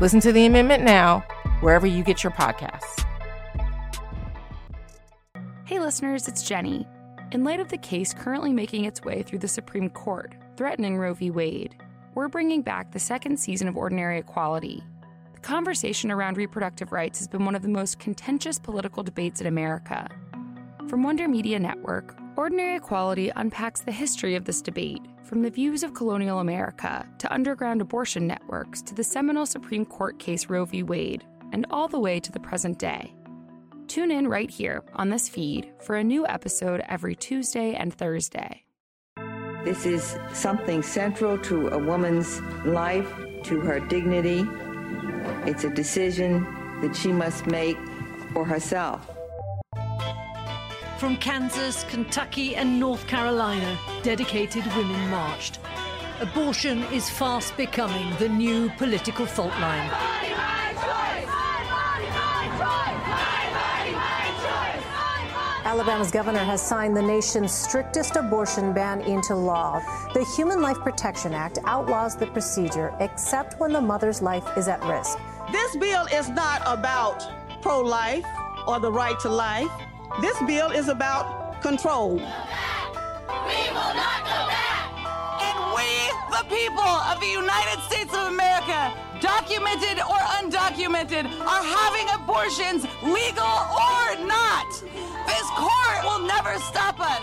Listen to the amendment now, wherever you get your podcasts. Hey, listeners, it's Jenny. In light of the case currently making its way through the Supreme Court, threatening Roe v. Wade, we're bringing back the second season of Ordinary Equality. The conversation around reproductive rights has been one of the most contentious political debates in America. From Wonder Media Network, Ordinary Equality unpacks the history of this debate from the views of colonial America to underground abortion networks to the seminal Supreme Court case Roe v. Wade, and all the way to the present day. Tune in right here on this feed for a new episode every Tuesday and Thursday. This is something central to a woman's life, to her dignity. It's a decision that she must make for herself. From Kansas, Kentucky, and North Carolina, dedicated women marched. Abortion is fast becoming the new political fault line. Alabama's governor has signed the nation's strictest abortion ban into law. The Human Life Protection Act outlaws the procedure except when the mother's life is at risk. This bill is not about pro life or the right to life. This bill is about control. We will not go back. And we, the people of the United States of America, documented or undocumented, are having abortions, legal or not. This court will never stop us.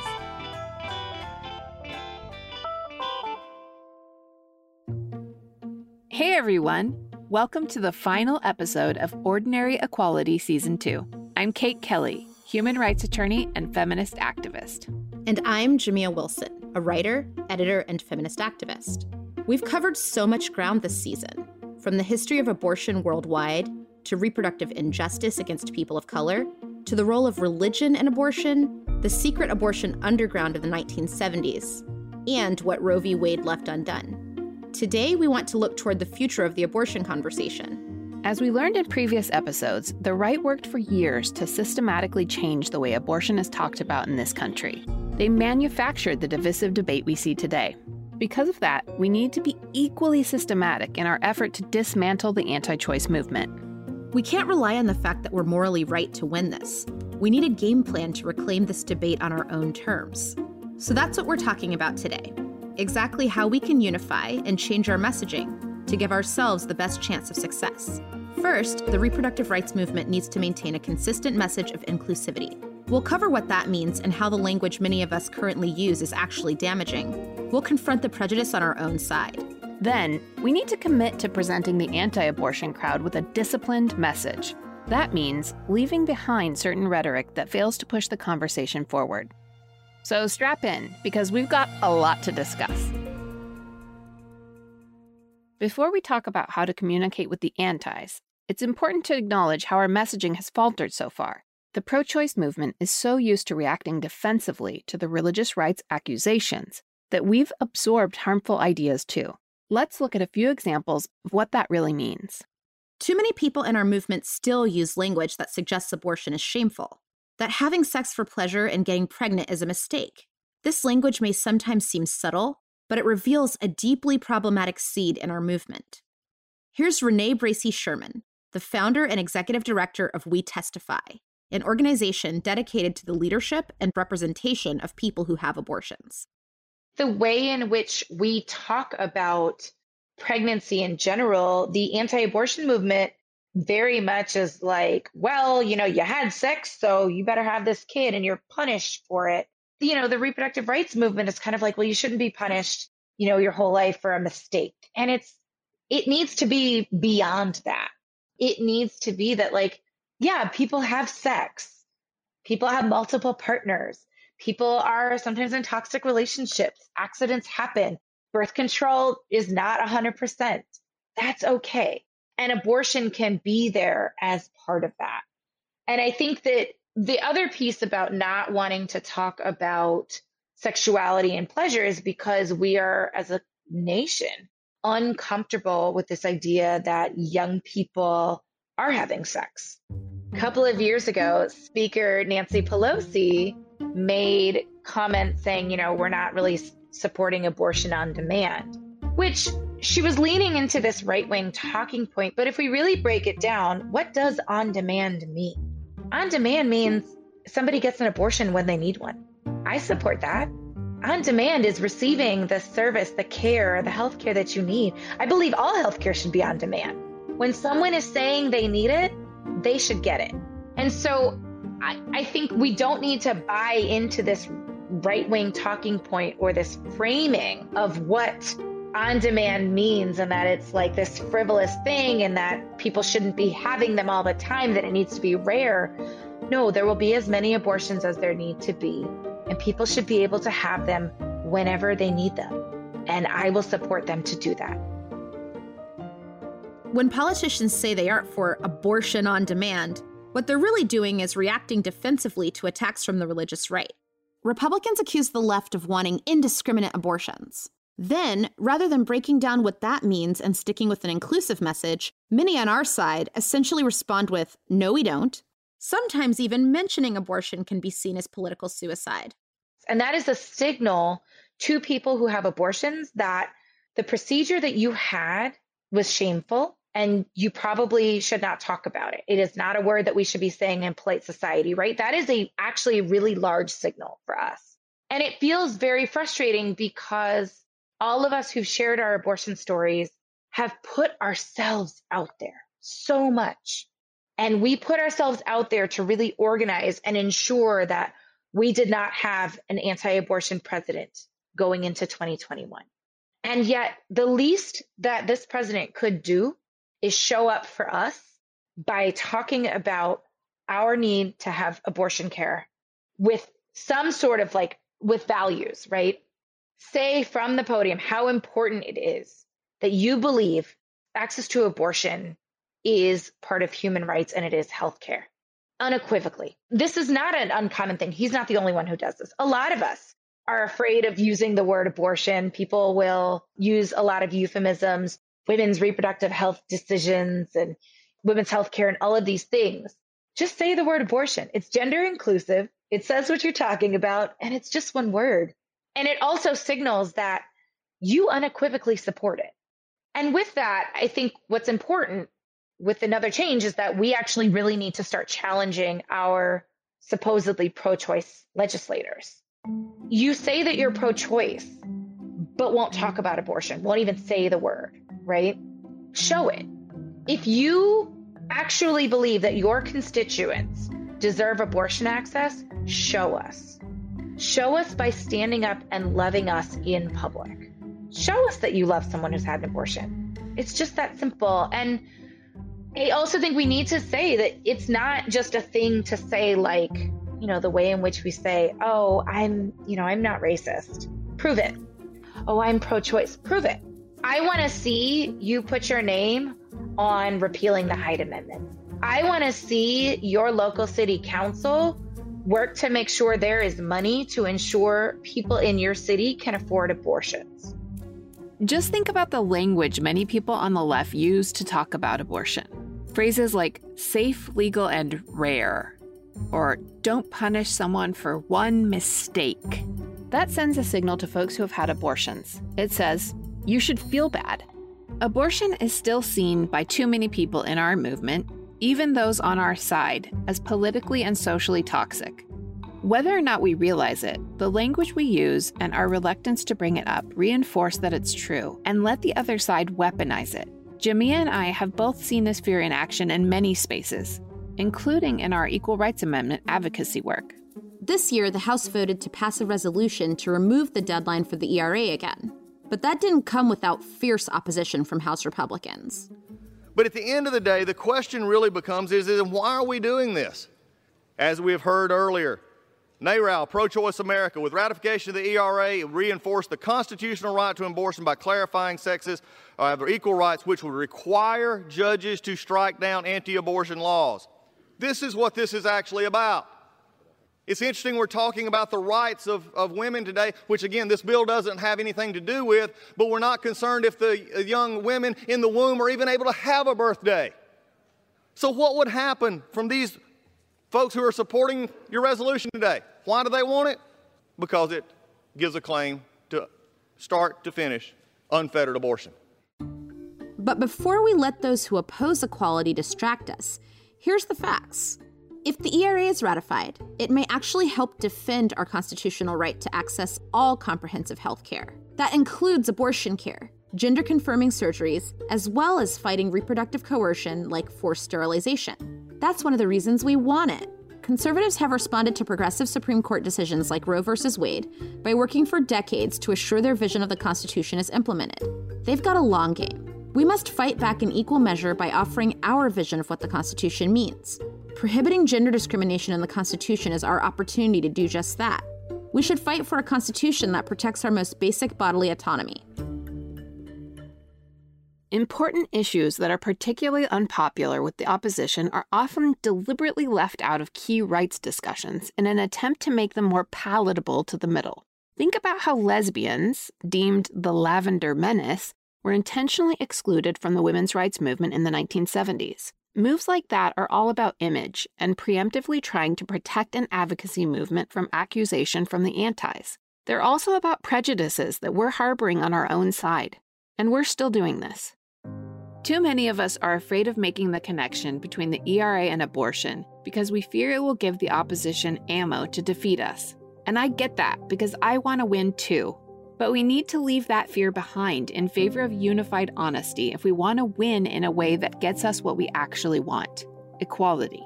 Hey everyone! Welcome to the final episode of Ordinary Equality Season 2. I'm Kate Kelly, human rights attorney and feminist activist. And I'm Jamia Wilson, a writer, editor, and feminist activist. We've covered so much ground this season, from the history of abortion worldwide to reproductive injustice against people of color, to the role of religion in abortion, the secret abortion underground of the 1970s, and what Roe v. Wade left undone. Today, we want to look toward the future of the abortion conversation as we learned in previous episodes, the right worked for years to systematically change the way abortion is talked about in this country. They manufactured the divisive debate we see today. Because of that, we need to be equally systematic in our effort to dismantle the anti choice movement. We can't rely on the fact that we're morally right to win this. We need a game plan to reclaim this debate on our own terms. So that's what we're talking about today exactly how we can unify and change our messaging to give ourselves the best chance of success. First, the reproductive rights movement needs to maintain a consistent message of inclusivity. We'll cover what that means and how the language many of us currently use is actually damaging. We'll confront the prejudice on our own side. Then, we need to commit to presenting the anti abortion crowd with a disciplined message. That means leaving behind certain rhetoric that fails to push the conversation forward. So strap in, because we've got a lot to discuss. Before we talk about how to communicate with the antis, it's important to acknowledge how our messaging has faltered so far. The pro choice movement is so used to reacting defensively to the religious rights accusations that we've absorbed harmful ideas too. Let's look at a few examples of what that really means. Too many people in our movement still use language that suggests abortion is shameful, that having sex for pleasure and getting pregnant is a mistake. This language may sometimes seem subtle, but it reveals a deeply problematic seed in our movement. Here's Renee Bracey Sherman, the founder and executive director of We Testify, an organization dedicated to the leadership and representation of people who have abortions. The way in which we talk about pregnancy in general, the anti abortion movement very much is like, well, you know, you had sex, so you better have this kid and you're punished for it you know, the reproductive rights movement is kind of like, well, you shouldn't be punished, you know, your whole life for a mistake. And it's, it needs to be beyond that. It needs to be that, like, yeah, people have sex, people have multiple partners, people are sometimes in toxic relationships, accidents happen, birth control is not 100%. That's okay. And abortion can be there as part of that. And I think that the other piece about not wanting to talk about sexuality and pleasure is because we are, as a nation, uncomfortable with this idea that young people are having sex. A couple of years ago, Speaker Nancy Pelosi made comments saying, you know, we're not really supporting abortion on demand, which she was leaning into this right wing talking point. But if we really break it down, what does on demand mean? On demand means somebody gets an abortion when they need one. I support that. On demand is receiving the service, the care, the health care that you need. I believe all healthcare should be on demand. When someone is saying they need it, they should get it. And so I, I think we don't need to buy into this right wing talking point or this framing of what on demand means and that it's like this frivolous thing and that people shouldn't be having them all the time, that it needs to be rare. No, there will be as many abortions as there need to be, and people should be able to have them whenever they need them. And I will support them to do that. When politicians say they aren't for abortion on demand, what they're really doing is reacting defensively to attacks from the religious right. Republicans accuse the left of wanting indiscriminate abortions. Then, rather than breaking down what that means and sticking with an inclusive message, many on our side essentially respond with, no, we don't. Sometimes even mentioning abortion can be seen as political suicide. And that is a signal to people who have abortions that the procedure that you had was shameful and you probably should not talk about it. It is not a word that we should be saying in polite society, right? That is a actually a really large signal for us. And it feels very frustrating because all of us who've shared our abortion stories have put ourselves out there so much. And we put ourselves out there to really organize and ensure that we did not have an anti abortion president going into 2021. And yet, the least that this president could do is show up for us by talking about our need to have abortion care with some sort of like with values, right? Say from the podium how important it is that you believe access to abortion is part of human rights and it is healthcare unequivocally. This is not an uncommon thing. He's not the only one who does this. A lot of us are afraid of using the word abortion. People will use a lot of euphemisms, women's reproductive health decisions and women's health care and all of these things. Just say the word abortion. It's gender inclusive. It says what you're talking about, and it's just one word. And it also signals that you unequivocally support it. And with that, I think what's important with another change is that we actually really need to start challenging our supposedly pro choice legislators. You say that you're pro choice, but won't talk about abortion, won't even say the word, right? Show it. If you actually believe that your constituents deserve abortion access, show us. Show us by standing up and loving us in public. Show us that you love someone who's had an abortion. It's just that simple. And I also think we need to say that it's not just a thing to say, like, you know, the way in which we say, oh, I'm, you know, I'm not racist. Prove it. Oh, I'm pro choice. Prove it. I want to see you put your name on repealing the Hyde Amendment. I want to see your local city council work to make sure there is money to ensure people in your city can afford abortions. Just think about the language many people on the left use to talk about abortion. Phrases like safe, legal, and rare, or don't punish someone for one mistake. That sends a signal to folks who have had abortions. It says, you should feel bad. Abortion is still seen by too many people in our movement even those on our side, as politically and socially toxic. Whether or not we realize it, the language we use and our reluctance to bring it up reinforce that it's true and let the other side weaponize it. Jamia and I have both seen this fear in action in many spaces, including in our Equal Rights Amendment advocacy work. This year, the House voted to pass a resolution to remove the deadline for the ERA again. But that didn't come without fierce opposition from House Republicans. But at the end of the day, the question really becomes is, is why are we doing this? As we have heard earlier, NARAL, Pro Choice America, with ratification of the ERA, reinforce the constitutional right to abortion by clarifying sexes uh, have equal rights, which would require judges to strike down anti abortion laws. This is what this is actually about. It's interesting we're talking about the rights of, of women today, which again, this bill doesn't have anything to do with, but we're not concerned if the uh, young women in the womb are even able to have a birthday. So, what would happen from these folks who are supporting your resolution today? Why do they want it? Because it gives a claim to start to finish unfettered abortion. But before we let those who oppose equality distract us, here's the facts. If the ERA is ratified, it may actually help defend our constitutional right to access all comprehensive health care. That includes abortion care, gender confirming surgeries, as well as fighting reproductive coercion like forced sterilization. That's one of the reasons we want it. Conservatives have responded to progressive Supreme Court decisions like Roe v. Wade by working for decades to assure their vision of the Constitution is implemented. They've got a long game. We must fight back in equal measure by offering our vision of what the Constitution means. Prohibiting gender discrimination in the Constitution is our opportunity to do just that. We should fight for a Constitution that protects our most basic bodily autonomy. Important issues that are particularly unpopular with the opposition are often deliberately left out of key rights discussions in an attempt to make them more palatable to the middle. Think about how lesbians, deemed the lavender menace, were intentionally excluded from the women's rights movement in the 1970s. Moves like that are all about image and preemptively trying to protect an advocacy movement from accusation from the antis. They're also about prejudices that we're harboring on our own side. And we're still doing this. Too many of us are afraid of making the connection between the ERA and abortion because we fear it will give the opposition ammo to defeat us. And I get that because I want to win too. But we need to leave that fear behind in favor of unified honesty if we want to win in a way that gets us what we actually want equality.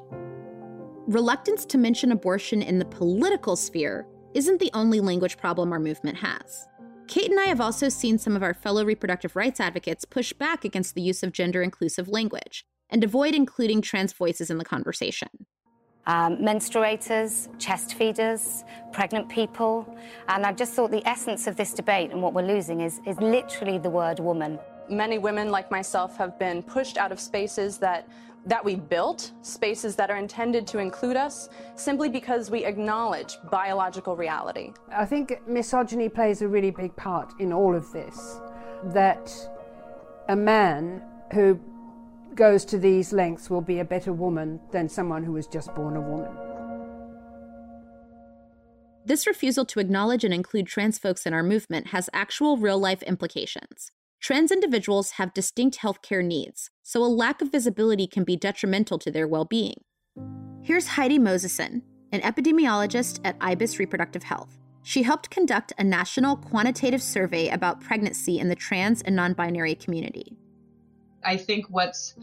Reluctance to mention abortion in the political sphere isn't the only language problem our movement has. Kate and I have also seen some of our fellow reproductive rights advocates push back against the use of gender inclusive language and avoid including trans voices in the conversation. Um, menstruators, chest feeders, pregnant people. And I just thought the essence of this debate and what we're losing is, is literally the word woman. Many women like myself have been pushed out of spaces that that we built, spaces that are intended to include us, simply because we acknowledge biological reality. I think misogyny plays a really big part in all of this. That a man who goes to these lengths will be a better woman than someone who was just born a woman. This refusal to acknowledge and include trans folks in our movement has actual real life implications. Trans individuals have distinct healthcare needs, so a lack of visibility can be detrimental to their well being. Here's Heidi Moseson, an epidemiologist at IBIS Reproductive Health. She helped conduct a national quantitative survey about pregnancy in the trans and non binary community. I think what's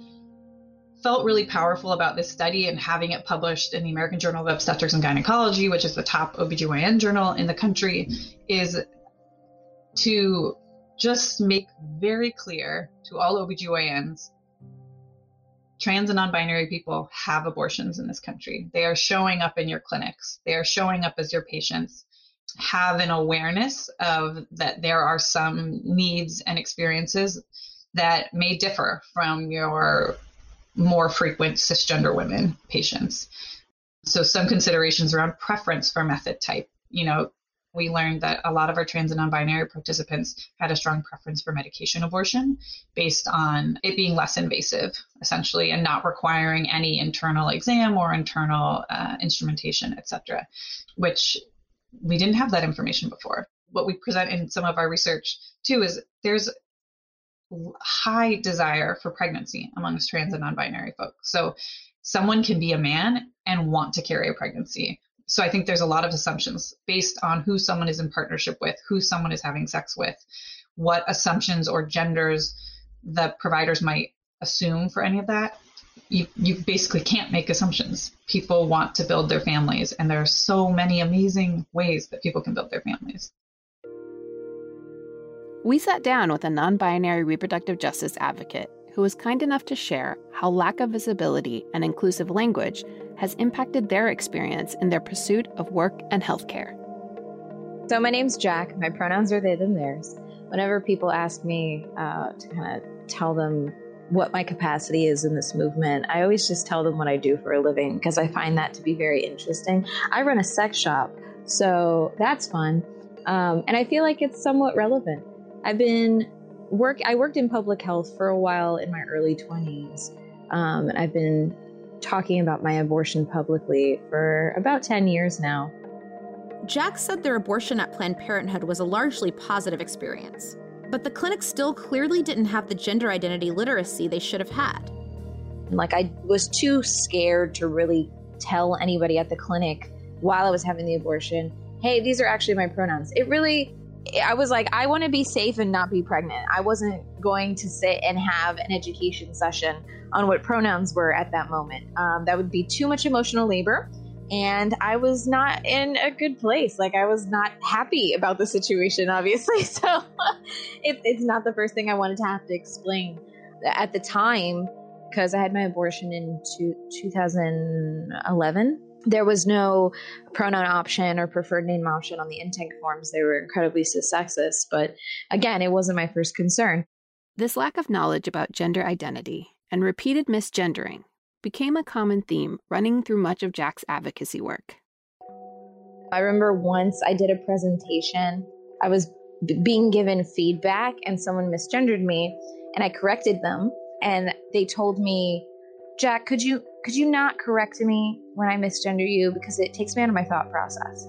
felt really powerful about this study and having it published in the American Journal of Obstetrics and Gynecology, which is the top OBGYN journal in the country, is to just make very clear to all OBGYNs trans and non-binary people have abortions in this country. They are showing up in your clinics. They are showing up as your patients. Have an awareness of that there are some needs and experiences that may differ from your more frequent cisgender women patients. So some considerations around preference for method type. You know, we learned that a lot of our trans and non-binary participants had a strong preference for medication abortion based on it being less invasive essentially and not requiring any internal exam or internal uh, instrumentation etc which we didn't have that information before what we present in some of our research too is there's high desire for pregnancy amongst trans and non-binary folks so someone can be a man and want to carry a pregnancy so I think there's a lot of assumptions based on who someone is in partnership with, who someone is having sex with, what assumptions or genders the providers might assume for any of that. You, you basically can't make assumptions. People want to build their families, and there are so many amazing ways that people can build their families. We sat down with a non binary reproductive justice advocate who was kind enough to share how lack of visibility and inclusive language has impacted their experience in their pursuit of work and healthcare. So, my name's Jack. My pronouns are they, them, theirs. Whenever people ask me uh, to kind of tell them what my capacity is in this movement, I always just tell them what I do for a living because I find that to be very interesting. I run a sex shop, so that's fun. Um, and I feel like it's somewhat relevant. I've been work. I worked in public health for a while in my early 20s, um, and I've been talking about my abortion publicly for about 10 years now. Jack said their abortion at Planned Parenthood was a largely positive experience, but the clinic still clearly didn't have the gender identity literacy they should have had. Like, I was too scared to really tell anybody at the clinic while I was having the abortion, hey, these are actually my pronouns. It really, I was like, I want to be safe and not be pregnant. I wasn't going to sit and have an education session on what pronouns were at that moment. Um, that would be too much emotional labor. And I was not in a good place. Like, I was not happy about the situation, obviously. So, it, it's not the first thing I wanted to have to explain. At the time, because I had my abortion in two, 2011, there was no pronoun option or preferred name option on the intake forms. They were incredibly cis sexist, But again, it wasn't my first concern. This lack of knowledge about gender identity and repeated misgendering became a common theme running through much of Jack's advocacy work. I remember once I did a presentation, I was b- being given feedback and someone misgendered me and I corrected them and they told me, "Jack, could you could you not correct me when I misgender you because it takes me out of my thought process?"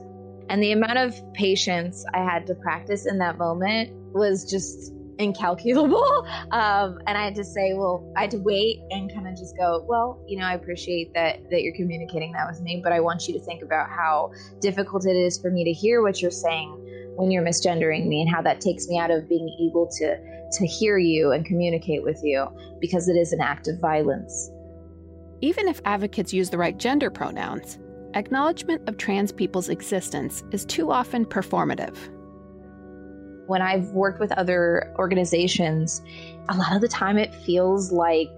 And the amount of patience I had to practice in that moment was just incalculable. Um, and I had to say, well, I had to wait and kind of just go, well, you know, I appreciate that that you're communicating that with me, but I want you to think about how difficult it is for me to hear what you're saying when you're misgendering me and how that takes me out of being able to to hear you and communicate with you because it is an act of violence. Even if advocates use the right gender pronouns, acknowledgement of trans people's existence is too often performative when I've worked with other organizations, a lot of the time it feels like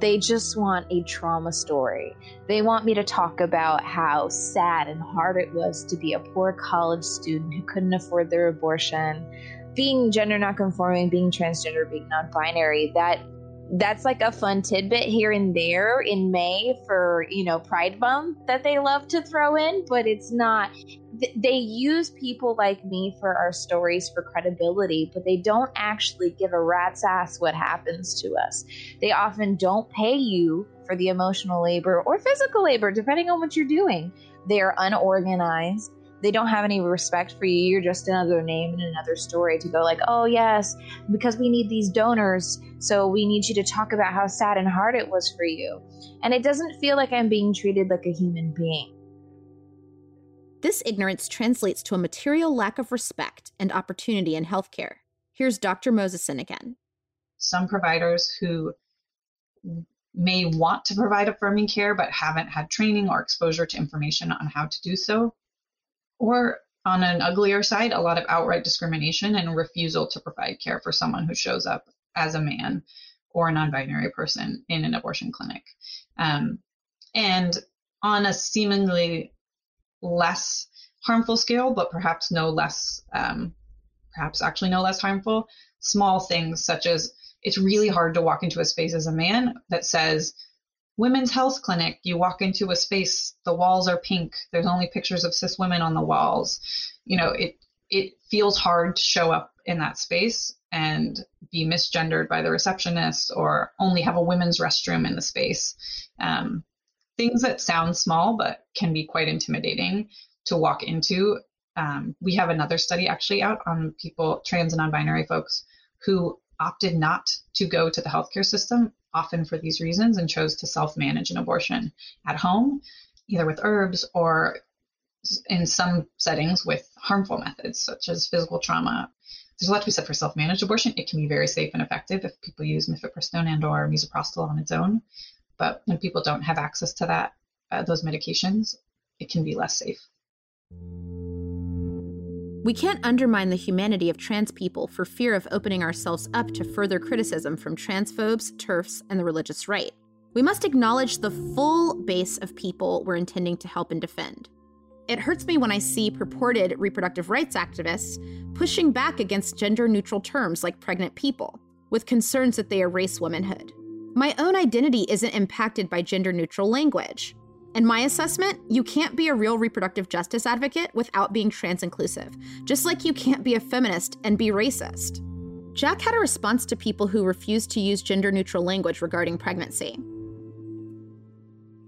they just want a trauma story. They want me to talk about how sad and hard it was to be a poor college student who couldn't afford their abortion, being gender nonconforming, being transgender, being non binary. That that's like a fun tidbit here and there in May for, you know, Pride Month that they love to throw in, but it's not. They use people like me for our stories for credibility, but they don't actually give a rat's ass what happens to us. They often don't pay you for the emotional labor or physical labor, depending on what you're doing. They are unorganized they don't have any respect for you. You're just another name and another story to go like, oh yes, because we need these donors, so we need you to talk about how sad and hard it was for you. And it doesn't feel like I'm being treated like a human being. This ignorance translates to a material lack of respect and opportunity in healthcare. Here's Dr. Moseson again. Some providers who may want to provide affirming care but haven't had training or exposure to information on how to do so or on an uglier side, a lot of outright discrimination and refusal to provide care for someone who shows up as a man or a non binary person in an abortion clinic. Um, and on a seemingly less harmful scale, but perhaps no less, um, perhaps actually no less harmful, small things such as it's really hard to walk into a space as a man that says, women's health clinic, you walk into a space, the walls are pink, there's only pictures of cis women on the walls. You know, it it feels hard to show up in that space and be misgendered by the receptionist or only have a women's restroom in the space. Um, things that sound small but can be quite intimidating to walk into. Um, we have another study actually out on people, trans and non binary folks, who opted not to go to the healthcare system often for these reasons and chose to self manage an abortion at home, either with herbs or in some settings with harmful methods such as physical trauma. There's a lot to be said for self managed abortion. It can be very safe and effective if people use mifepristone and or misoprostol on its own. But when people don't have access to that, uh, those medications, it can be less safe. We can't undermine the humanity of trans people for fear of opening ourselves up to further criticism from transphobes, TERFs, and the religious right. We must acknowledge the full base of people we're intending to help and defend. It hurts me when I see purported reproductive rights activists pushing back against gender neutral terms like pregnant people, with concerns that they erase womanhood. My own identity isn't impacted by gender neutral language. In my assessment, you can't be a real reproductive justice advocate without being trans inclusive, just like you can't be a feminist and be racist. Jack had a response to people who refused to use gender neutral language regarding pregnancy.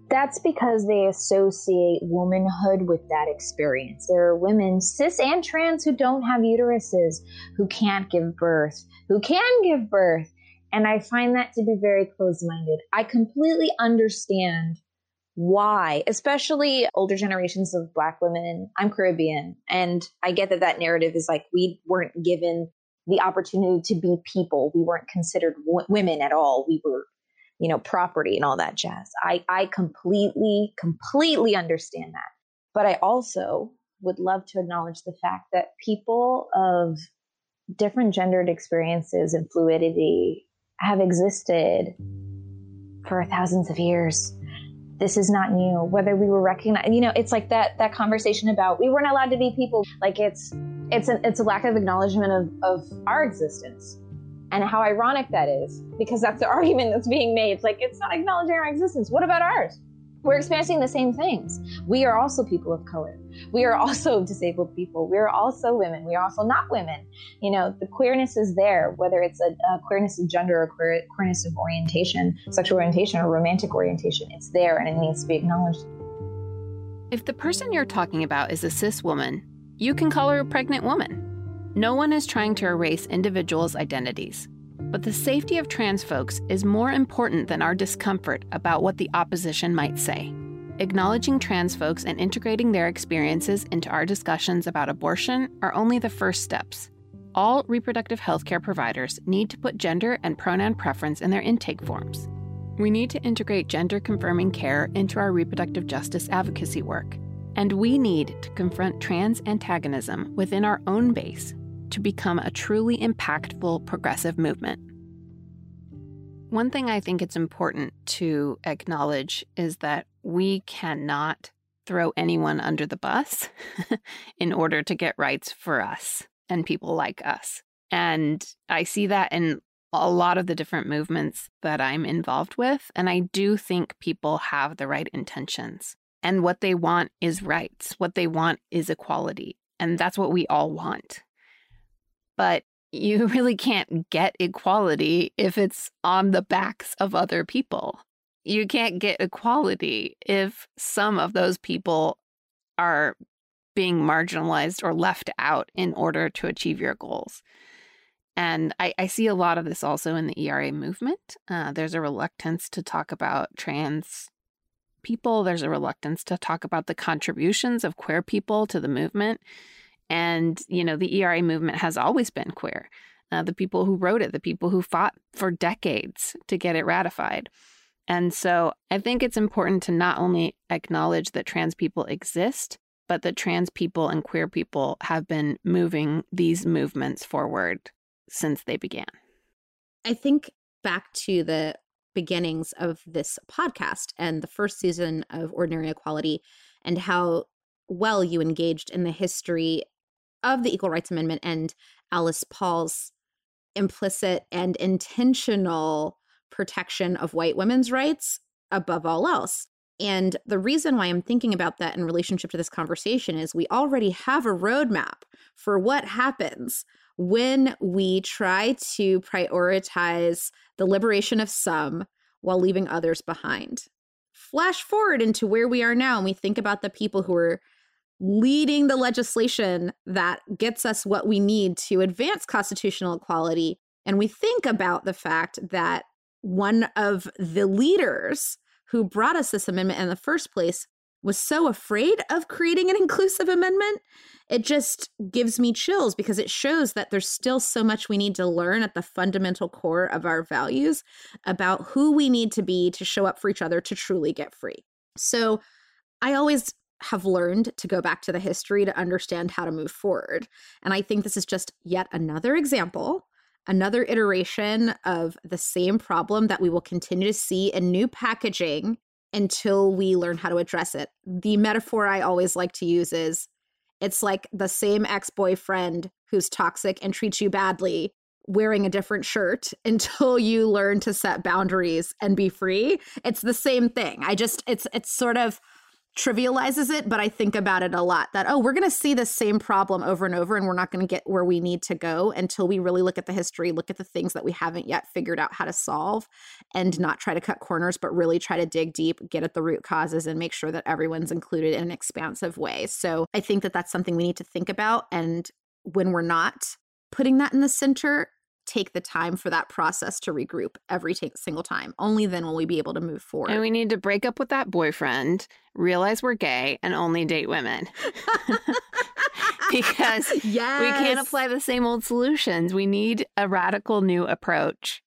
That's because they associate womanhood with that experience. There are women, cis and trans, who don't have uteruses, who can't give birth, who can give birth. And I find that to be very close minded. I completely understand why, especially older generations of Black women. I'm Caribbean, and I get that that narrative is like we weren't given the opportunity to be people. We weren't considered w- women at all. We were you know, property and all that jazz. I, I completely, completely understand that. But I also would love to acknowledge the fact that people of different gendered experiences and fluidity have existed for thousands of years. This is not new. Whether we were recognized, you know, it's like that that conversation about we weren't allowed to be people. Like it's it's a, it's a lack of acknowledgement of of our existence and how ironic that is because that's the argument that's being made. It's like it's not acknowledging our existence. What about ours? We're experiencing the same things. We are also people of color. We are also disabled people. We are also women. We are also not women. You know, the queerness is there, whether it's a, a queerness of gender or queer, queerness of orientation, sexual orientation, or romantic orientation. It's there and it needs to be acknowledged. If the person you're talking about is a cis woman, you can call her a pregnant woman. No one is trying to erase individuals' identities, but the safety of trans folks is more important than our discomfort about what the opposition might say. Acknowledging trans folks and integrating their experiences into our discussions about abortion are only the first steps. All reproductive healthcare providers need to put gender and pronoun preference in their intake forms. We need to integrate gender confirming care into our reproductive justice advocacy work. And we need to confront trans antagonism within our own base to become a truly impactful progressive movement. One thing I think it's important to acknowledge is that we cannot throw anyone under the bus in order to get rights for us and people like us. And I see that in a lot of the different movements that I'm involved with. And I do think people have the right intentions. And what they want is rights. What they want is equality. And that's what we all want but you really can't get equality if it's on the backs of other people. You can't get equality if some of those people are being marginalized or left out in order to achieve your goals. And I, I see a lot of this also in the ERA movement. Uh, there's a reluctance to talk about trans people, there's a reluctance to talk about the contributions of queer people to the movement. And, you know, the ERA movement has always been queer. Uh, the people who wrote it, the people who fought for decades to get it ratified. And so I think it's important to not only acknowledge that trans people exist, but that trans people and queer people have been moving these movements forward since they began. I think back to the beginnings of this podcast and the first season of Ordinary Equality and how well you engaged in the history of the Equal Rights Amendment and Alice Paul's implicit and intentional protection of white women's rights above all else. And the reason why I'm thinking about that in relationship to this conversation is we already have a roadmap for what happens when we try to prioritize the liberation of some while leaving others behind. Flash forward into where we are now, and we think about the people who are leading the legislation that gets us what we need to advance constitutional equality. And we think about the fact that one of the leaders who brought us this amendment in the first place was so afraid of creating an inclusive amendment. It just gives me chills because it shows that there's still so much we need to learn at the fundamental core of our values about who we need to be to show up for each other to truly get free. So I always have learned to go back to the history to understand how to move forward. And I think this is just yet another example another iteration of the same problem that we will continue to see in new packaging until we learn how to address it. The metaphor I always like to use is it's like the same ex boyfriend who's toxic and treats you badly wearing a different shirt until you learn to set boundaries and be free. It's the same thing. I just, it's, it's sort of, trivializes it, but I think about it a lot that, oh, we're going to see the same problem over and over, and we're not going to get where we need to go until we really look at the history, look at the things that we haven't yet figured out how to solve, and not try to cut corners, but really try to dig deep, get at the root causes, and make sure that everyone's included in an expansive way. So I think that that's something we need to think about. And when we're not putting that in the center, take the time for that process to regroup every t- single time. Only then will we be able to move forward. And we need to break up with that boyfriend, realize we're gay, and only date women. because yes. we can't apply the same old solutions. We need a radical new approach.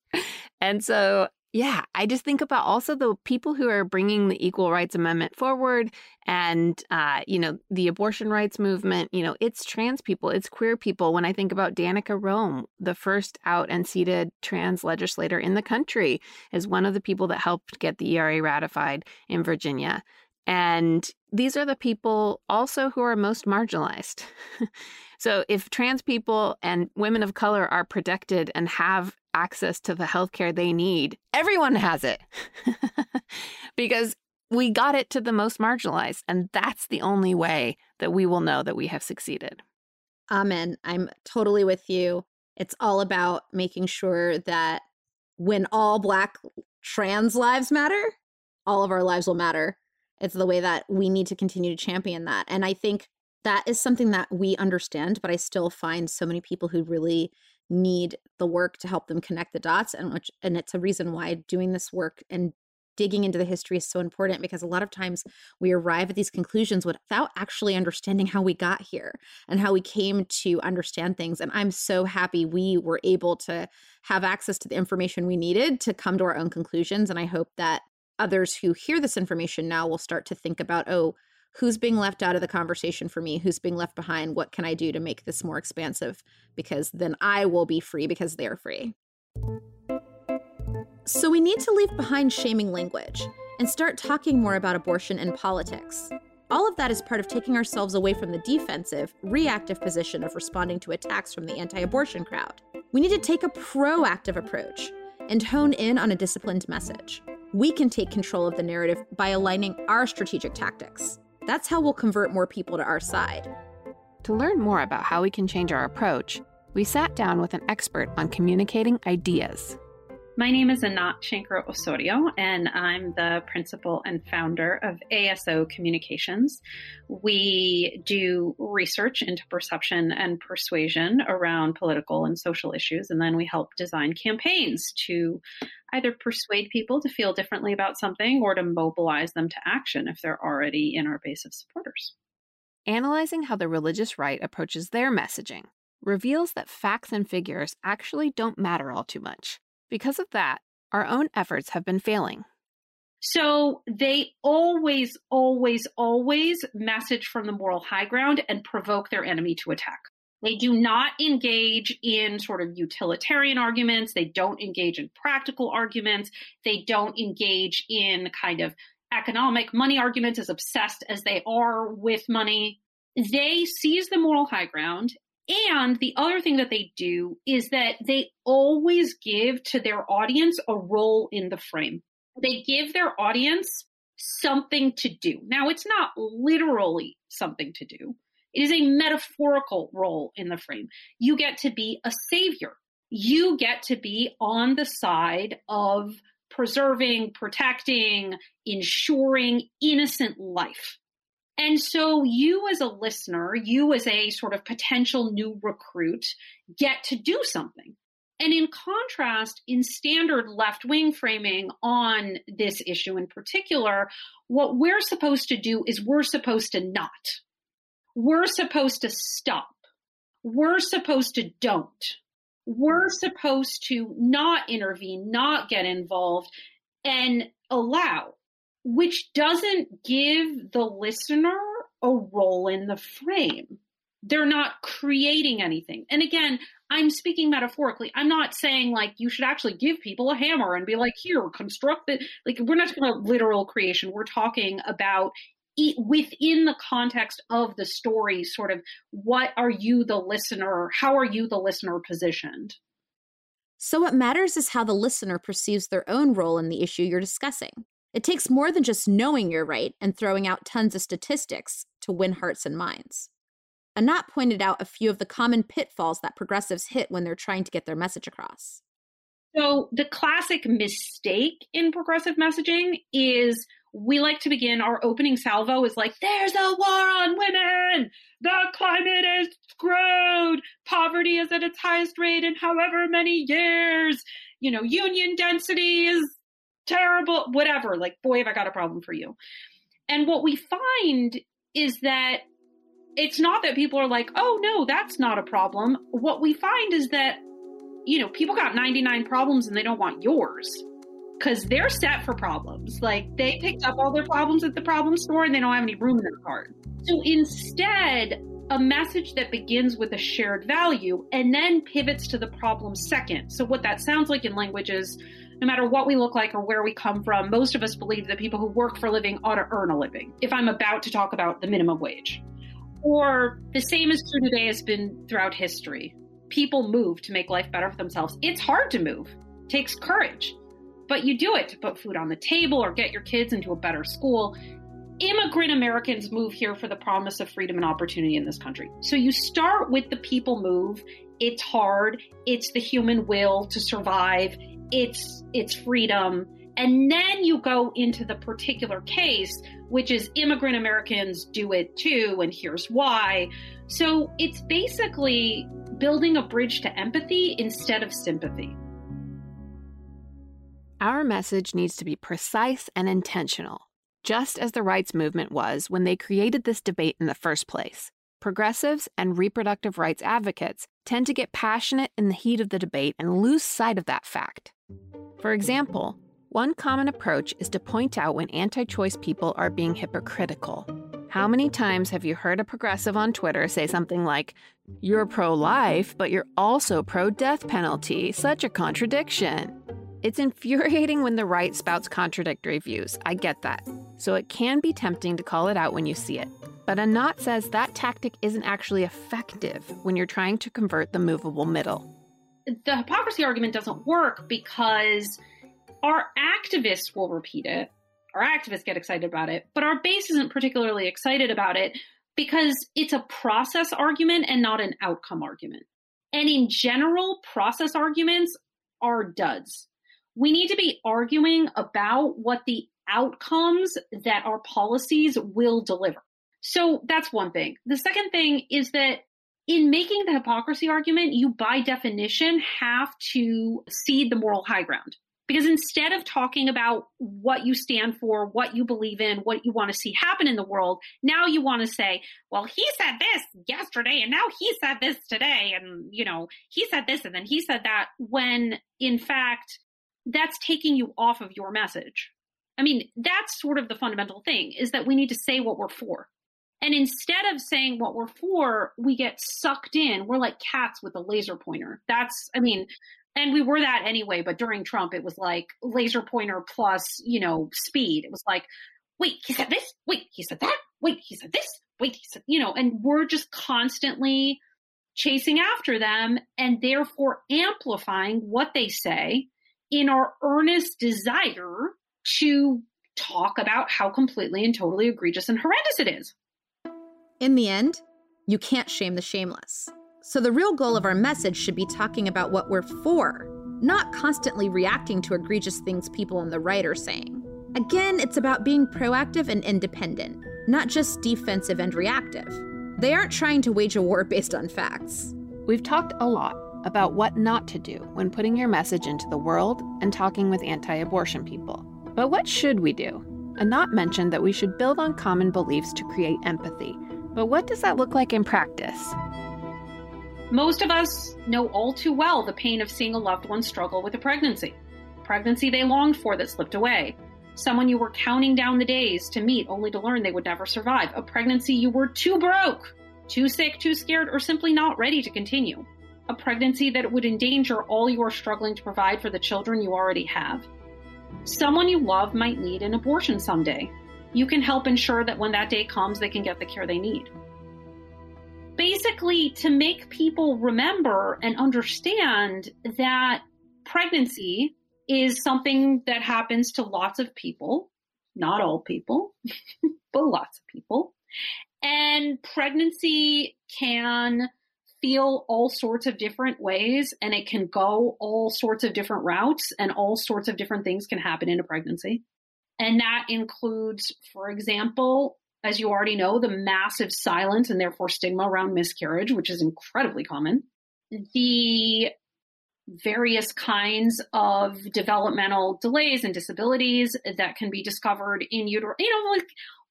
And so yeah, I just think about also the people who are bringing the Equal Rights Amendment forward and, uh, you know, the abortion rights movement. You know, it's trans people, it's queer people. When I think about Danica Roem, the first out and seated trans legislator in the country, is one of the people that helped get the ERA ratified in Virginia. And these are the people also who are most marginalized. so, if trans people and women of color are protected and have access to the healthcare they need. Everyone has it because we got it to the most marginalized. And that's the only way that we will know that we have succeeded. Amen. I'm totally with you. It's all about making sure that when all Black trans lives matter, all of our lives will matter. It's the way that we need to continue to champion that. And I think that is something that we understand, but I still find so many people who really need the work to help them connect the dots and which and it's a reason why doing this work and digging into the history is so important because a lot of times we arrive at these conclusions without actually understanding how we got here and how we came to understand things and i'm so happy we were able to have access to the information we needed to come to our own conclusions and i hope that others who hear this information now will start to think about oh who's being left out of the conversation for me who's being left behind what can i do to make this more expansive because then i will be free because they're free so we need to leave behind shaming language and start talking more about abortion and politics all of that is part of taking ourselves away from the defensive, reactive position of responding to attacks from the anti abortion crowd. We need to take a proactive approach and hone in on a disciplined message. We can take control of the narrative by aligning our strategic tactics. That's how we'll convert more people to our side. To learn more about how we can change our approach, we sat down with an expert on communicating ideas. My name is Anat Shenker Osorio, and I'm the principal and founder of ASO Communications. We do research into perception and persuasion around political and social issues, and then we help design campaigns to either persuade people to feel differently about something or to mobilize them to action if they're already in our base of supporters. Analyzing how the religious right approaches their messaging reveals that facts and figures actually don't matter all too much. Because of that, our own efforts have been failing. So they always, always, always message from the moral high ground and provoke their enemy to attack. They do not engage in sort of utilitarian arguments. They don't engage in practical arguments. They don't engage in kind of economic money arguments as obsessed as they are with money. They seize the moral high ground and the other thing that they do is that they always give to their audience a role in the frame. They give their audience something to do. Now, it's not literally something to do. It is a metaphorical role in the frame. You get to be a savior. You get to be on the side of preserving, protecting, ensuring innocent life. And so you as a listener, you as a sort of potential new recruit get to do something. And in contrast, in standard left wing framing on this issue in particular, what we're supposed to do is we're supposed to not. We're supposed to stop. We're supposed to don't. We're supposed to not intervene, not get involved, and allow which doesn't give the listener a role in the frame. They're not creating anything. And again, I'm speaking metaphorically. I'm not saying like you should actually give people a hammer and be like, here, construct it. Like, we're not talking about literal creation. We're talking about within the context of the story, sort of what are you, the listener? How are you, the listener, positioned? So, what matters is how the listener perceives their own role in the issue you're discussing. It takes more than just knowing you're right and throwing out tons of statistics to win hearts and minds. Anat pointed out a few of the common pitfalls that progressives hit when they're trying to get their message across. So, the classic mistake in progressive messaging is we like to begin our opening salvo is like, there's a war on women. The climate is screwed. Poverty is at its highest rate in however many years. You know, union density is terrible, whatever. Like, boy, have I got a problem for you. And what we find is that it's not that people are like, oh, no, that's not a problem. What we find is that, you know, people got 99 problems and they don't want yours because they're set for problems. Like they picked up all their problems at the problem store and they don't have any room in their cart. So instead, a message that begins with a shared value and then pivots to the problem second. So what that sounds like in language is no matter what we look like or where we come from, most of us believe that people who work for a living ought to earn a living. If I'm about to talk about the minimum wage. Or the same is true today has been throughout history. People move to make life better for themselves. It's hard to move. It takes courage but you do it to put food on the table or get your kids into a better school. Immigrant Americans move here for the promise of freedom and opportunity in this country. So you start with the people move. It's hard. It's the human will to survive. It's it's freedom. And then you go into the particular case, which is immigrant Americans do it too, and here's why. So it's basically building a bridge to empathy instead of sympathy. Our message needs to be precise and intentional, just as the rights movement was when they created this debate in the first place. Progressives and reproductive rights advocates tend to get passionate in the heat of the debate and lose sight of that fact. For example, one common approach is to point out when anti choice people are being hypocritical. How many times have you heard a progressive on Twitter say something like, You're pro life, but you're also pro death penalty? Such a contradiction. It's infuriating when the right spouts contradictory views. I get that. So it can be tempting to call it out when you see it. But Anat says that tactic isn't actually effective when you're trying to convert the movable middle. The hypocrisy argument doesn't work because our activists will repeat it. Our activists get excited about it, but our base isn't particularly excited about it because it's a process argument and not an outcome argument. And in general, process arguments are duds we need to be arguing about what the outcomes that our policies will deliver. So that's one thing. The second thing is that in making the hypocrisy argument, you by definition have to cede the moral high ground. Because instead of talking about what you stand for, what you believe in, what you want to see happen in the world, now you want to say, well, he said this yesterday and now he said this today. And, you know, he said this and then he said that when in fact, that's taking you off of your message. I mean, that's sort of the fundamental thing is that we need to say what we're for. And instead of saying what we're for, we get sucked in. We're like cats with a laser pointer. That's, I mean, and we were that anyway, but during Trump, it was like laser pointer plus, you know, speed. It was like, wait, he said this. Wait, he said that. Wait, he said this. Wait, he said, you know, and we're just constantly chasing after them and therefore amplifying what they say in our earnest desire to talk about how completely and totally egregious and horrendous it is. In the end, you can't shame the shameless. So the real goal of our message should be talking about what we're for, not constantly reacting to egregious things people on the right are saying. Again, it's about being proactive and independent, not just defensive and reactive. They aren't trying to wage a war based on facts. We've talked a lot about what not to do when putting your message into the world and talking with anti abortion people. But what should we do? Anat mentioned that we should build on common beliefs to create empathy. But what does that look like in practice? Most of us know all too well the pain of seeing a loved one struggle with a pregnancy. Pregnancy they longed for that slipped away. Someone you were counting down the days to meet only to learn they would never survive. A pregnancy you were too broke too sick, too scared, or simply not ready to continue. A pregnancy that would endanger all you are struggling to provide for the children you already have. Someone you love might need an abortion someday. You can help ensure that when that day comes, they can get the care they need. Basically, to make people remember and understand that pregnancy is something that happens to lots of people, not all people, but lots of people. And pregnancy can feel all sorts of different ways and it can go all sorts of different routes and all sorts of different things can happen in a pregnancy. And that includes, for example, as you already know, the massive silence and therefore stigma around miscarriage, which is incredibly common. The various kinds of developmental delays and disabilities that can be discovered in utero. You know, like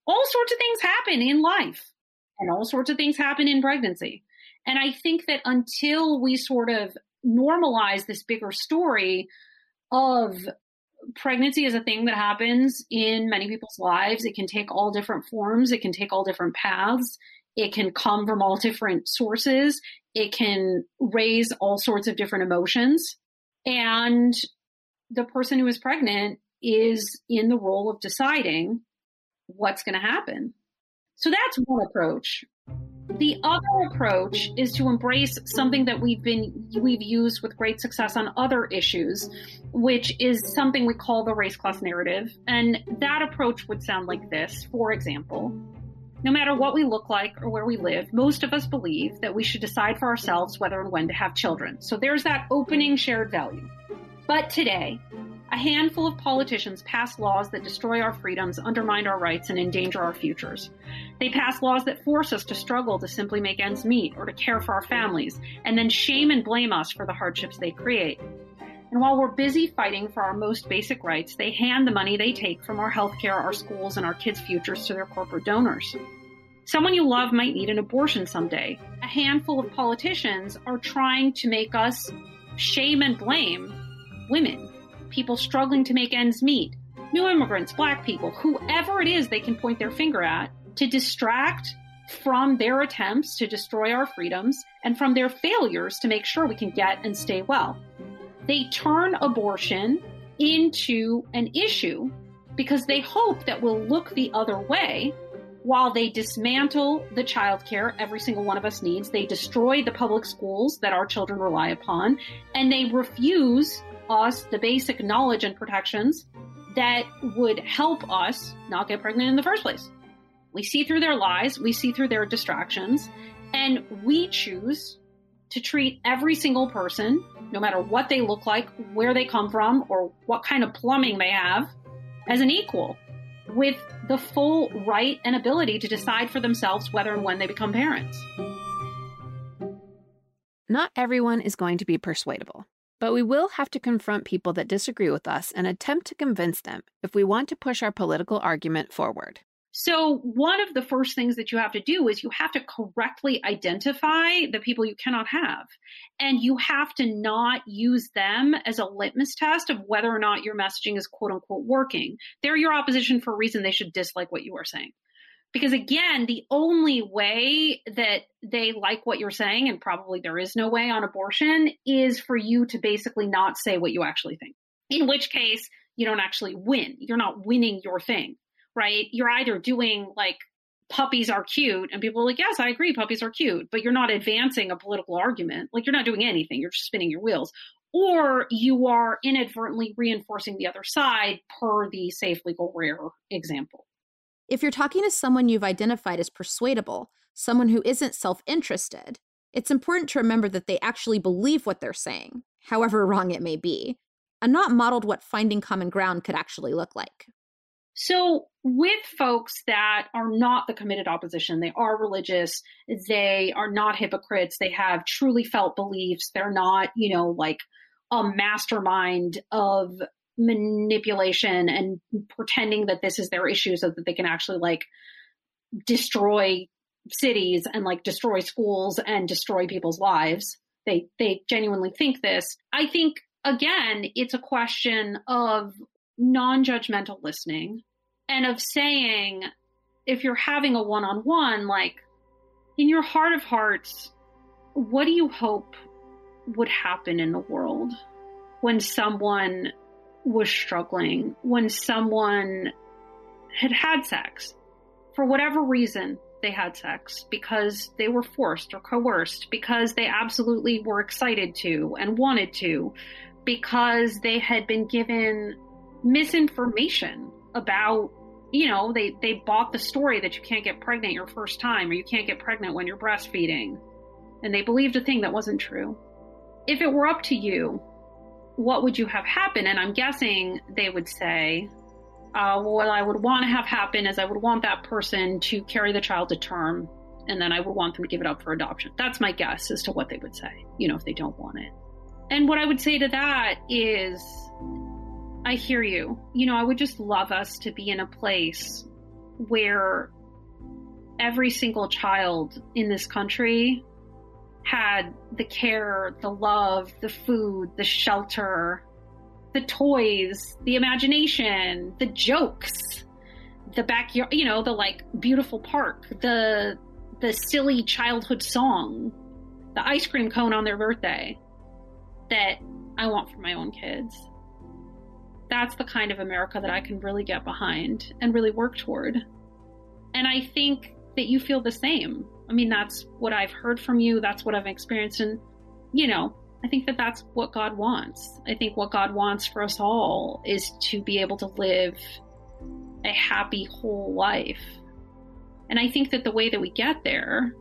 all sorts of things happen in life and all sorts of things happen in pregnancy. And I think that until we sort of normalize this bigger story of pregnancy is a thing that happens in many people's lives. It can take all different forms. It can take all different paths. It can come from all different sources. It can raise all sorts of different emotions. And the person who is pregnant is in the role of deciding what's going to happen. So that's one approach. The other approach is to embrace something that we've been we've used with great success on other issues, which is something we call the race class narrative. And that approach would sound like this, for example. No matter what we look like or where we live, most of us believe that we should decide for ourselves whether and when to have children. So there's that opening shared value. But today, a handful of politicians pass laws that destroy our freedoms, undermine our rights, and endanger our futures. They pass laws that force us to struggle to simply make ends meet or to care for our families, and then shame and blame us for the hardships they create. And while we're busy fighting for our most basic rights, they hand the money they take from our healthcare, our schools, and our kids' futures to their corporate donors. Someone you love might need an abortion someday. A handful of politicians are trying to make us shame and blame women people struggling to make ends meet, new immigrants, black people, whoever it is they can point their finger at to distract from their attempts to destroy our freedoms and from their failures to make sure we can get and stay well. They turn abortion into an issue because they hope that we'll look the other way while they dismantle the child care every single one of us needs. They destroy the public schools that our children rely upon, and they refuse us the basic knowledge and protections that would help us not get pregnant in the first place. We see through their lies, we see through their distractions, and we choose to treat every single person, no matter what they look like, where they come from, or what kind of plumbing they have, as an equal with the full right and ability to decide for themselves whether and when they become parents. Not everyone is going to be persuadable. But we will have to confront people that disagree with us and attempt to convince them if we want to push our political argument forward. So, one of the first things that you have to do is you have to correctly identify the people you cannot have. And you have to not use them as a litmus test of whether or not your messaging is quote unquote working. They're your opposition for a reason they should dislike what you are saying. Because again, the only way that they like what you're saying, and probably there is no way on abortion, is for you to basically not say what you actually think. In which case, you don't actually win. You're not winning your thing, right? You're either doing like puppies are cute and people are like, yes, I agree, puppies are cute, but you're not advancing a political argument. Like you're not doing anything. You're just spinning your wheels. Or you are inadvertently reinforcing the other side per the safe, legal, rare example. If you're talking to someone you've identified as persuadable, someone who isn't self interested, it's important to remember that they actually believe what they're saying, however wrong it may be, and not modeled what finding common ground could actually look like. So, with folks that are not the committed opposition, they are religious, they are not hypocrites, they have truly felt beliefs, they're not, you know, like a mastermind of manipulation and pretending that this is their issue so that they can actually like destroy cities and like destroy schools and destroy people's lives. They they genuinely think this. I think again, it's a question of non-judgmental listening and of saying if you're having a one-on-one like in your heart of hearts, what do you hope would happen in the world when someone was struggling, when someone had had sex. For whatever reason they had sex because they were forced or coerced, because they absolutely were excited to and wanted to, because they had been given misinformation about you know they they bought the story that you can't get pregnant your first time or you can't get pregnant when you're breastfeeding. And they believed a thing that wasn't true. If it were up to you what would you have happen? And i'm guessing they would say uh, what i would want to have happen is i would want that person to carry the child to term and then i would want them to give it up for adoption. That's my guess as to what they would say you know if they don't want it. And what i would say to that is I hear you. You know, I would just love us to be in a place where every single child in this country had the care, the love, the food, the shelter, the toys, the imagination, the jokes, the backyard, you know, the like beautiful park, the the silly childhood song, the ice cream cone on their birthday that I want for my own kids that's the kind of America that I can really get behind and really work toward. And I think that you feel the same. I mean, that's what I've heard from you, that's what I've experienced. And, you know, I think that that's what God wants. I think what God wants for us all is to be able to live a happy, whole life. And I think that the way that we get there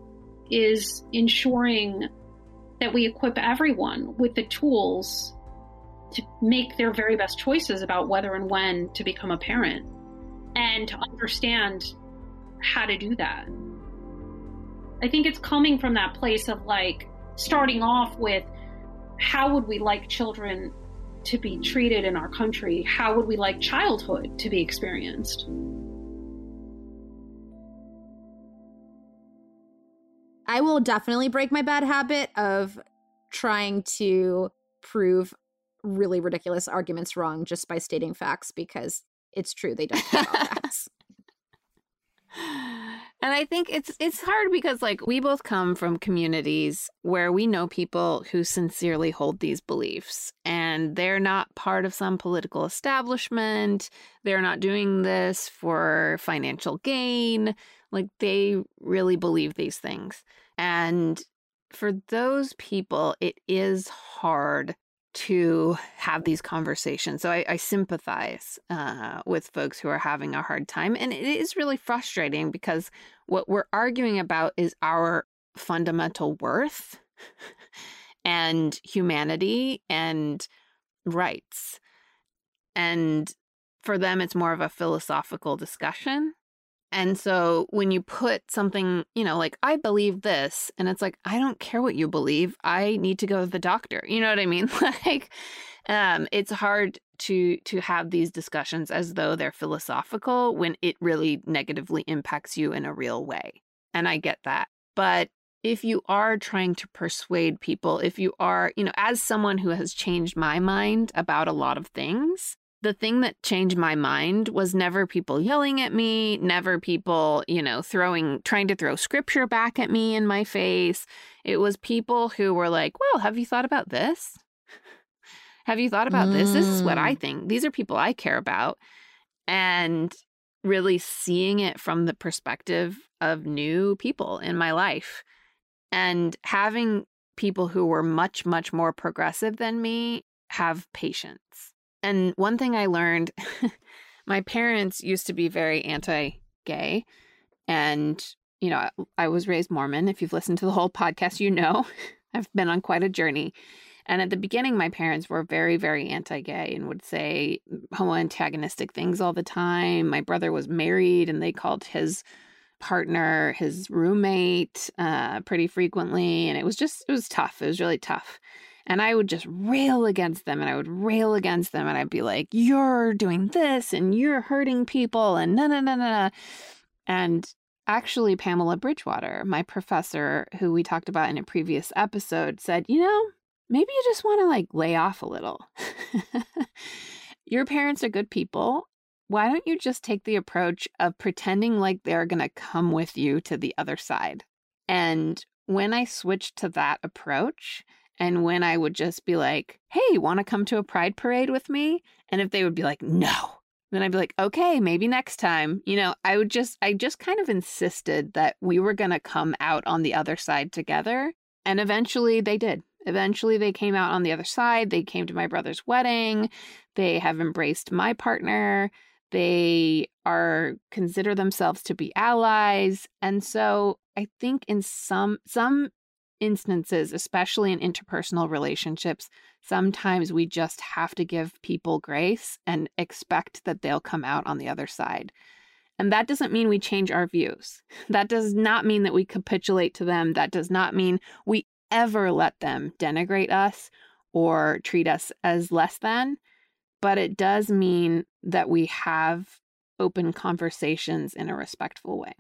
is ensuring that we equip everyone with the tools to make their very best choices about whether and when to become a parent and to understand how to do that. I think it's coming from that place of like starting off with how would we like children to be treated in our country? How would we like childhood to be experienced? I will definitely break my bad habit of trying to prove really ridiculous arguments wrong just by stating facts because it's true they don't about facts. And I think it's it's hard because like we both come from communities where we know people who sincerely hold these beliefs and they're not part of some political establishment. They're not doing this for financial gain. Like they really believe these things. And for those people it is hard to have these conversations. So I, I sympathize uh, with folks who are having a hard time. And it is really frustrating because what we're arguing about is our fundamental worth and humanity and rights. And for them, it's more of a philosophical discussion. And so when you put something, you know, like, I believe this, and it's like, I don't care what you believe. I need to go to the doctor. You know what I mean? like, um, it's hard to to have these discussions as though they're philosophical when it really negatively impacts you in a real way. And I get that. But if you are trying to persuade people, if you are, you know, as someone who has changed my mind about a lot of things, the thing that changed my mind was never people yelling at me, never people, you know, throwing, trying to throw scripture back at me in my face. It was people who were like, well, have you thought about this? Have you thought about mm. this? This is what I mm. think. These are people I care about. And really seeing it from the perspective of new people in my life and having people who were much, much more progressive than me have patience and one thing I learned my parents used to be very anti gay. And, you know, I was raised Mormon. If you've listened to the whole podcast, you know I've been on quite a journey. And at the beginning, my parents were very, very anti gay and would say homo antagonistic things all the time. My brother was married and they called his partner his roommate uh, pretty frequently. And it was just, it was tough. It was really tough. And I would just rail against them and I would rail against them and I'd be like, you're doing this and you're hurting people and na na na na. And actually, Pamela Bridgewater, my professor, who we talked about in a previous episode, said, you know, maybe you just want to like lay off a little. Your parents are good people. Why don't you just take the approach of pretending like they're going to come with you to the other side? And when I switched to that approach, and when I would just be like, hey, want to come to a pride parade with me? And if they would be like, no, then I'd be like, okay, maybe next time. You know, I would just, I just kind of insisted that we were going to come out on the other side together. And eventually they did. Eventually they came out on the other side. They came to my brother's wedding. They have embraced my partner. They are consider themselves to be allies. And so I think in some some instances, especially in interpersonal relationships, sometimes we just have to give people grace and expect that they'll come out on the other side. And that doesn't mean we change our views. That does not mean that we capitulate to them. That does not mean we ever let them denigrate us or treat us as less than. But it does mean that we have open conversations in a respectful way.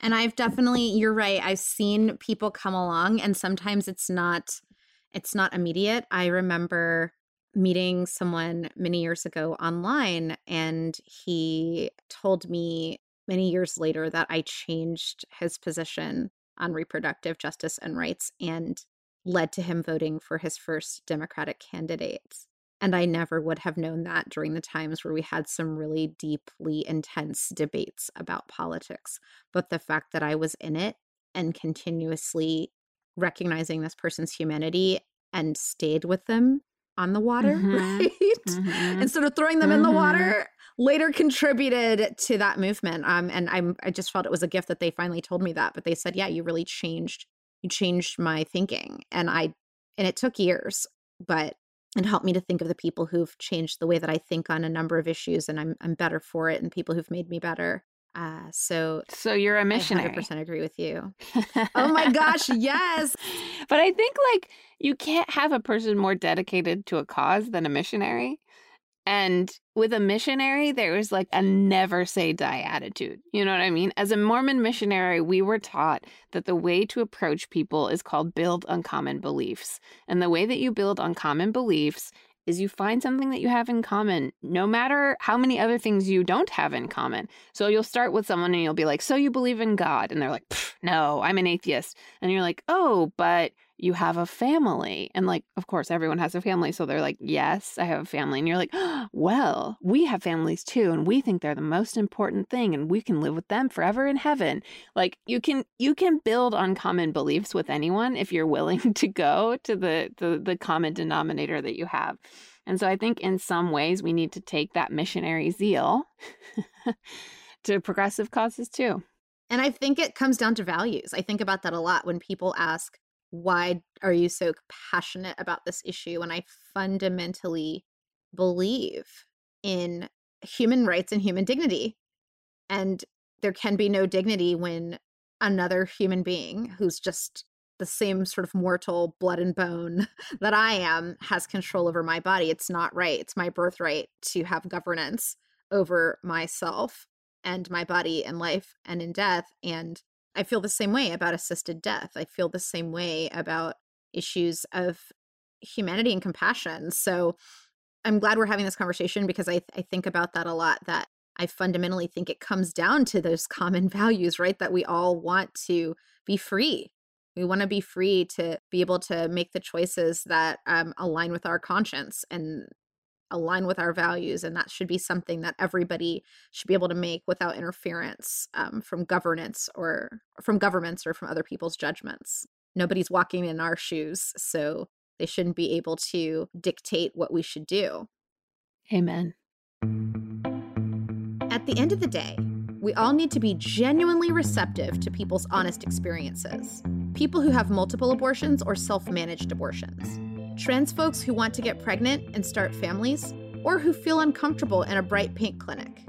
And I've definitely, you're right. I've seen people come along and sometimes it's not it's not immediate. I remember meeting someone many years ago online and he told me many years later that I changed his position on reproductive justice and rights and led to him voting for his first Democratic candidate. And I never would have known that during the times where we had some really deeply intense debates about politics. But the fact that I was in it and continuously recognizing this person's humanity and stayed with them on the water, mm-hmm. right? Mm-hmm. Instead of throwing them mm-hmm. in the mm-hmm. water, later contributed to that movement. Um, and I'm I just felt it was a gift that they finally told me that. But they said, yeah, you really changed you changed my thinking. And I and it took years, but and helped me to think of the people who've changed the way that I think on a number of issues, and I'm I'm better for it, and people who've made me better. Uh, so so you're a missionary. I 100% agree with you. oh my gosh, yes. But I think like you can't have a person more dedicated to a cause than a missionary. And with a missionary, there was like a never say die attitude. You know what I mean? As a Mormon missionary, we were taught that the way to approach people is called build on common beliefs. And the way that you build on common beliefs is you find something that you have in common, no matter how many other things you don't have in common. So you'll start with someone and you'll be like, So you believe in God? And they're like, No, I'm an atheist. And you're like, Oh, but you have a family. And like, of course, everyone has a family. So they're like, yes, I have a family. And you're like, well, we have families too. And we think they're the most important thing and we can live with them forever in heaven. Like you can, you can build on common beliefs with anyone if you're willing to go to the, the, the common denominator that you have. And so I think in some ways we need to take that missionary zeal to progressive causes too. And I think it comes down to values. I think about that a lot when people ask, why are you so passionate about this issue? And I fundamentally believe in human rights and human dignity. And there can be no dignity when another human being who's just the same sort of mortal blood and bone that I am has control over my body. It's not right. It's my birthright to have governance over myself and my body and life and in death. And I feel the same way about assisted death. I feel the same way about issues of humanity and compassion. So I'm glad we're having this conversation because I, I think about that a lot. That I fundamentally think it comes down to those common values, right? That we all want to be free. We want to be free to be able to make the choices that um, align with our conscience and align with our values and that should be something that everybody should be able to make without interference um, from governance or from governments or from other people's judgments. Nobody's walking in our shoes so they shouldn't be able to dictate what we should do. Amen. At the end of the day we all need to be genuinely receptive to people's honest experiences. People who have multiple abortions or self-managed abortions trans folks who want to get pregnant and start families, or who feel uncomfortable in a bright pink clinic.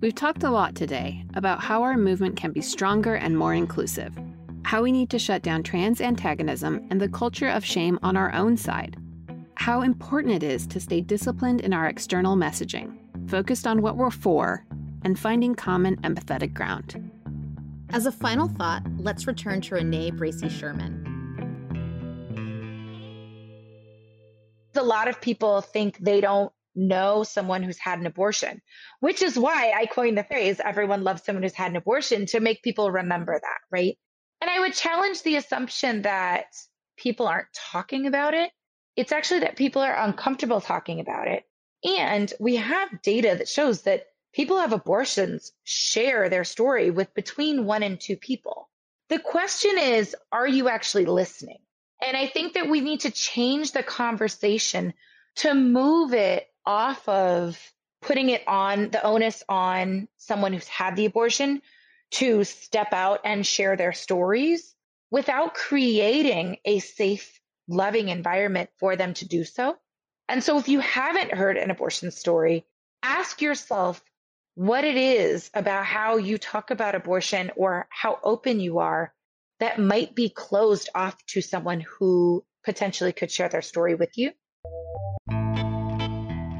We've talked a lot today about how our movement can be stronger and more inclusive, how we need to shut down trans antagonism and the culture of shame on our own side, how important it is to stay disciplined in our external messaging, focused on what we're for, and finding common empathetic ground. As a final thought, let's return to Renee Bracey Sherman. A lot of people think they don't know someone who's had an abortion, which is why I coined the phrase everyone loves someone who's had an abortion to make people remember that, right? And I would challenge the assumption that people aren't talking about it. It's actually that people are uncomfortable talking about it. And we have data that shows that people who have abortions share their story with between one and two people. The question is, are you actually listening? And I think that we need to change the conversation to move it off of putting it on the onus on someone who's had the abortion to step out and share their stories without creating a safe, loving environment for them to do so. And so if you haven't heard an abortion story, ask yourself what it is about how you talk about abortion or how open you are that might be closed off to someone who potentially could share their story with you.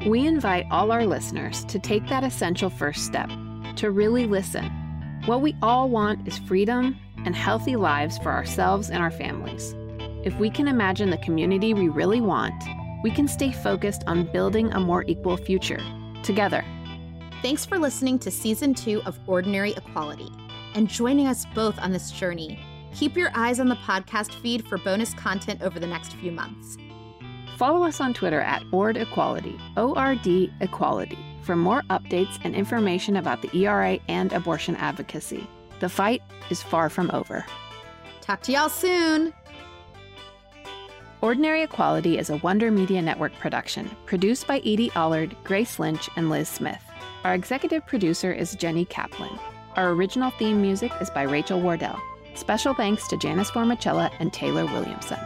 We invite all our listeners to take that essential first step, to really listen. What we all want is freedom and healthy lives for ourselves and our families. If we can imagine the community we really want, we can stay focused on building a more equal future together. Thanks for listening to season two of Ordinary Equality and joining us both on this journey. Keep your eyes on the podcast feed for bonus content over the next few months. Follow us on Twitter at Ord Equality, O R D Equality, for more updates and information about the ERA and abortion advocacy. The fight is far from over. Talk to y'all soon. Ordinary Equality is a Wonder Media Network production, produced by Edie Allard, Grace Lynch, and Liz Smith. Our executive producer is Jenny Kaplan. Our original theme music is by Rachel Wardell. Special thanks to Janice Formicella and Taylor Williamson.